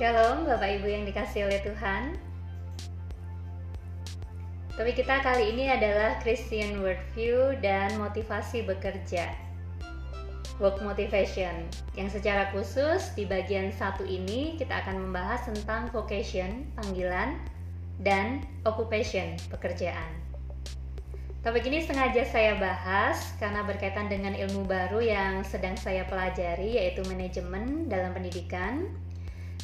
Shalom Bapak Ibu yang dikasih oleh Tuhan. Topik kita kali ini adalah Christian Worldview dan motivasi bekerja. Work Motivation Yang secara khusus di bagian satu ini kita akan membahas tentang vocation, panggilan Dan occupation, pekerjaan. Topik ini sengaja saya bahas karena berkaitan dengan ilmu baru yang sedang saya pelajari yaitu manajemen dalam pendidikan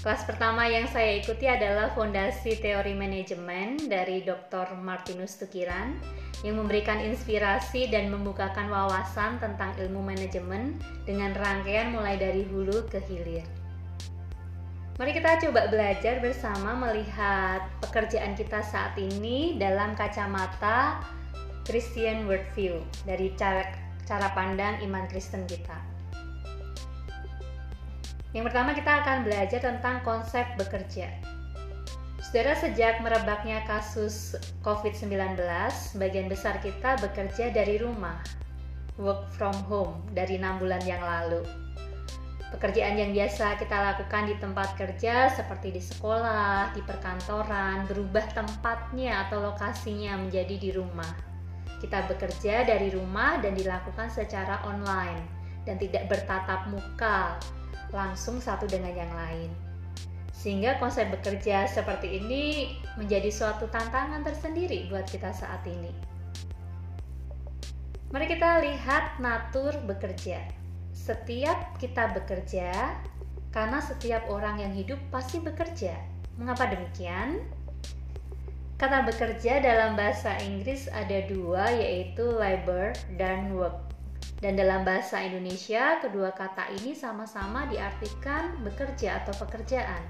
Kelas pertama yang saya ikuti adalah Fondasi Teori Manajemen dari Dr. Martinus Tukiran yang memberikan inspirasi dan membukakan wawasan tentang ilmu manajemen dengan rangkaian mulai dari hulu ke hilir. Mari kita coba belajar bersama melihat pekerjaan kita saat ini dalam kacamata Christian Worldview dari cara, cara pandang iman Kristen kita. Yang pertama kita akan belajar tentang konsep bekerja. Saudara, sejak merebaknya kasus COVID-19, sebagian besar kita bekerja dari rumah, work from home dari enam bulan yang lalu. Pekerjaan yang biasa kita lakukan di tempat kerja seperti di sekolah, di perkantoran, berubah tempatnya atau lokasinya menjadi di rumah. Kita bekerja dari rumah dan dilakukan secara online dan tidak bertatap muka langsung satu dengan yang lain. Sehingga konsep bekerja seperti ini menjadi suatu tantangan tersendiri buat kita saat ini. Mari kita lihat natur bekerja. Setiap kita bekerja, karena setiap orang yang hidup pasti bekerja. Mengapa demikian? Kata bekerja dalam bahasa Inggris ada dua, yaitu labor dan work. Dan dalam bahasa Indonesia, kedua kata ini sama-sama diartikan bekerja atau pekerjaan.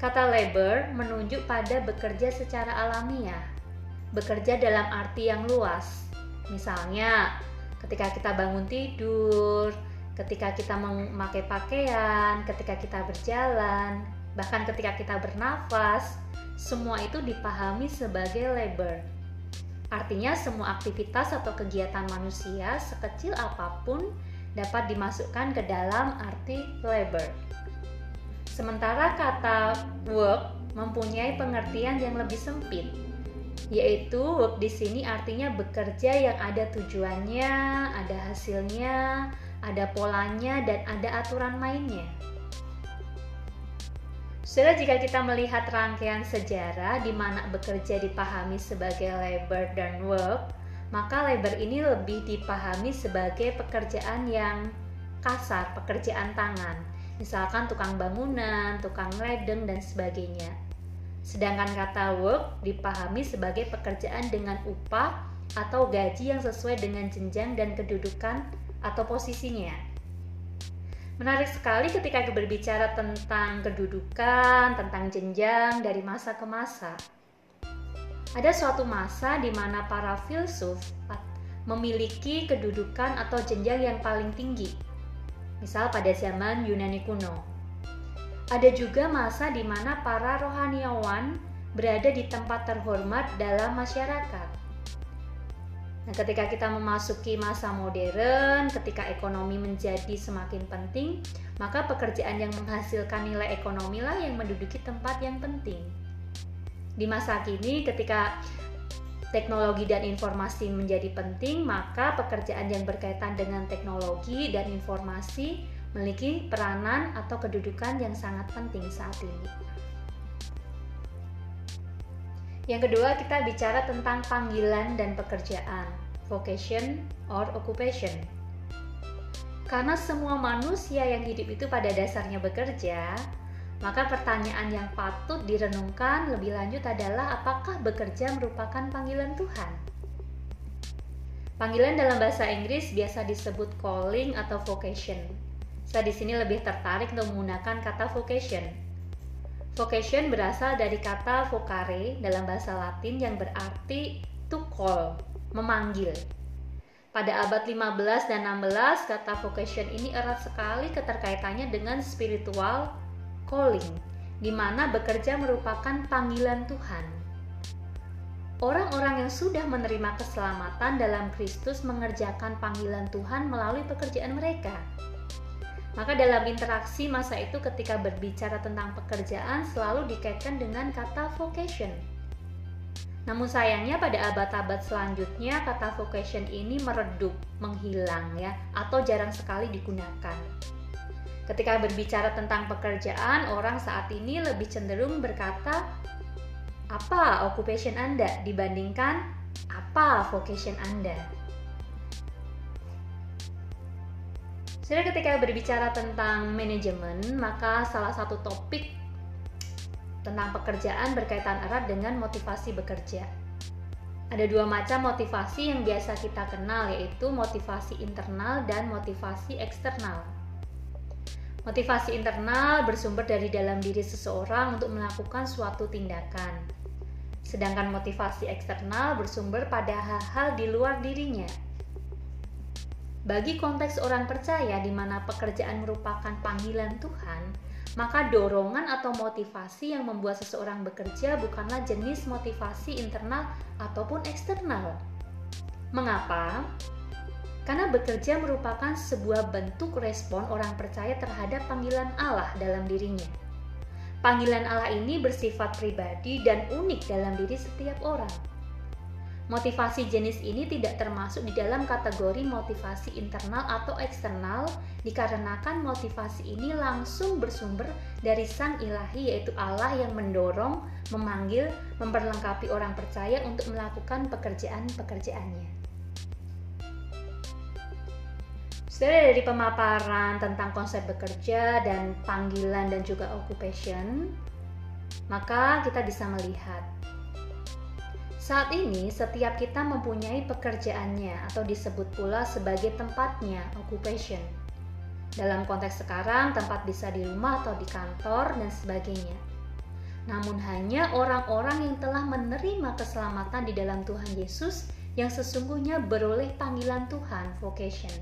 Kata labor menunjuk pada bekerja secara alamiah, bekerja dalam arti yang luas. Misalnya, ketika kita bangun tidur, ketika kita memakai pakaian, ketika kita berjalan, bahkan ketika kita bernafas, semua itu dipahami sebagai labor. Artinya semua aktivitas atau kegiatan manusia sekecil apa pun dapat dimasukkan ke dalam arti labor. Sementara kata work mempunyai pengertian yang lebih sempit, yaitu work di sini artinya bekerja yang ada tujuannya, ada hasilnya, ada polanya, dan ada aturan mainnya. Saudara, jika kita melihat rangkaian sejarah di mana bekerja dipahami sebagai labor dan work, maka labor ini lebih dipahami sebagai pekerjaan yang kasar, pekerjaan tangan. Misalkan tukang bangunan, tukang ledeng, dan sebagainya. Sedangkan kata work dipahami sebagai pekerjaan dengan upah atau gaji yang sesuai dengan jenjang dan kedudukan atau posisinya. Menarik sekali ketika berbicara tentang kedudukan, tentang jenjang dari masa ke masa. Ada suatu masa di mana para filsuf memiliki kedudukan atau jenjang yang paling tinggi. Misal pada zaman Yunani kuno. Ada juga masa di mana para rohaniawan berada di tempat terhormat dalam masyarakat. Nah, ketika kita memasuki masa modern, ketika ekonomi menjadi semakin penting, maka pekerjaan yang menghasilkan nilai ekonomi lah yang menduduki tempat yang penting. Di masa kini, ketika teknologi dan informasi menjadi penting, maka pekerjaan yang berkaitan dengan teknologi dan informasi memiliki peranan atau kedudukan yang sangat penting saat ini. Yang kedua, kita bicara tentang panggilan dan pekerjaan, vocation or occupation. Karena semua manusia yang hidup itu pada dasarnya bekerja, maka pertanyaan yang patut direnungkan lebih lanjut adalah apakah bekerja merupakan panggilan Tuhan? Panggilan dalam bahasa Inggris biasa disebut calling atau vocation. Saya di sini lebih tertarik untuk menggunakan kata vocation Vocation berasal dari kata vocare dalam bahasa Latin yang berarti to call, memanggil. Pada abad 15 dan 16, kata vocation ini erat sekali keterkaitannya dengan spiritual calling, di mana bekerja merupakan panggilan Tuhan. Orang-orang yang sudah menerima keselamatan dalam Kristus mengerjakan panggilan Tuhan melalui pekerjaan mereka. Maka dalam interaksi masa itu ketika berbicara tentang pekerjaan selalu dikaitkan dengan kata vocation. Namun sayangnya pada abad-abad selanjutnya kata vocation ini meredup, menghilang ya, atau jarang sekali digunakan. Ketika berbicara tentang pekerjaan, orang saat ini lebih cenderung berkata apa occupation Anda dibandingkan apa vocation Anda. Jadi ketika berbicara tentang manajemen, maka salah satu topik tentang pekerjaan berkaitan erat dengan motivasi bekerja. Ada dua macam motivasi yang biasa kita kenal yaitu motivasi internal dan motivasi eksternal. Motivasi internal bersumber dari dalam diri seseorang untuk melakukan suatu tindakan. Sedangkan motivasi eksternal bersumber pada hal-hal di luar dirinya, bagi konteks orang percaya di mana pekerjaan merupakan panggilan Tuhan, maka dorongan atau motivasi yang membuat seseorang bekerja bukanlah jenis motivasi internal ataupun eksternal. Mengapa? Karena bekerja merupakan sebuah bentuk respon orang percaya terhadap panggilan Allah dalam dirinya. Panggilan Allah ini bersifat pribadi dan unik dalam diri setiap orang. Motivasi jenis ini tidak termasuk di dalam kategori motivasi internal atau eksternal dikarenakan motivasi ini langsung bersumber dari Sang Ilahi yaitu Allah yang mendorong, memanggil, memperlengkapi orang percaya untuk melakukan pekerjaan-pekerjaannya. Setelah dari pemaparan tentang konsep bekerja dan panggilan dan juga occupation, maka kita bisa melihat saat ini, setiap kita mempunyai pekerjaannya atau disebut pula sebagai tempatnya, occupation. Dalam konteks sekarang, tempat bisa di rumah atau di kantor dan sebagainya. Namun hanya orang-orang yang telah menerima keselamatan di dalam Tuhan Yesus yang sesungguhnya beroleh panggilan Tuhan, vocation.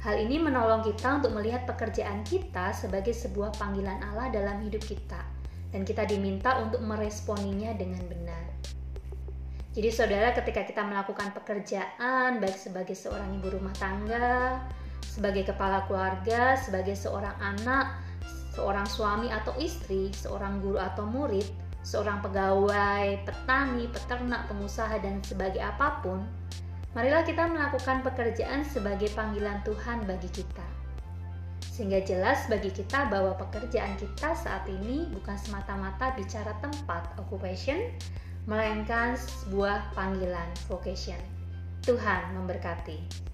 Hal ini menolong kita untuk melihat pekerjaan kita sebagai sebuah panggilan Allah dalam hidup kita, dan kita diminta untuk meresponinya dengan benar. Jadi saudara ketika kita melakukan pekerjaan baik sebagai seorang ibu rumah tangga, sebagai kepala keluarga, sebagai seorang anak, seorang suami atau istri, seorang guru atau murid, seorang pegawai, petani, peternak, pengusaha dan sebagai apa pun, marilah kita melakukan pekerjaan sebagai panggilan Tuhan bagi kita. Sehingga jelas bagi kita bahwa pekerjaan kita saat ini bukan semata-mata bicara tempat occupation, melainkan sebuah panggilan vocation. Tuhan memberkati.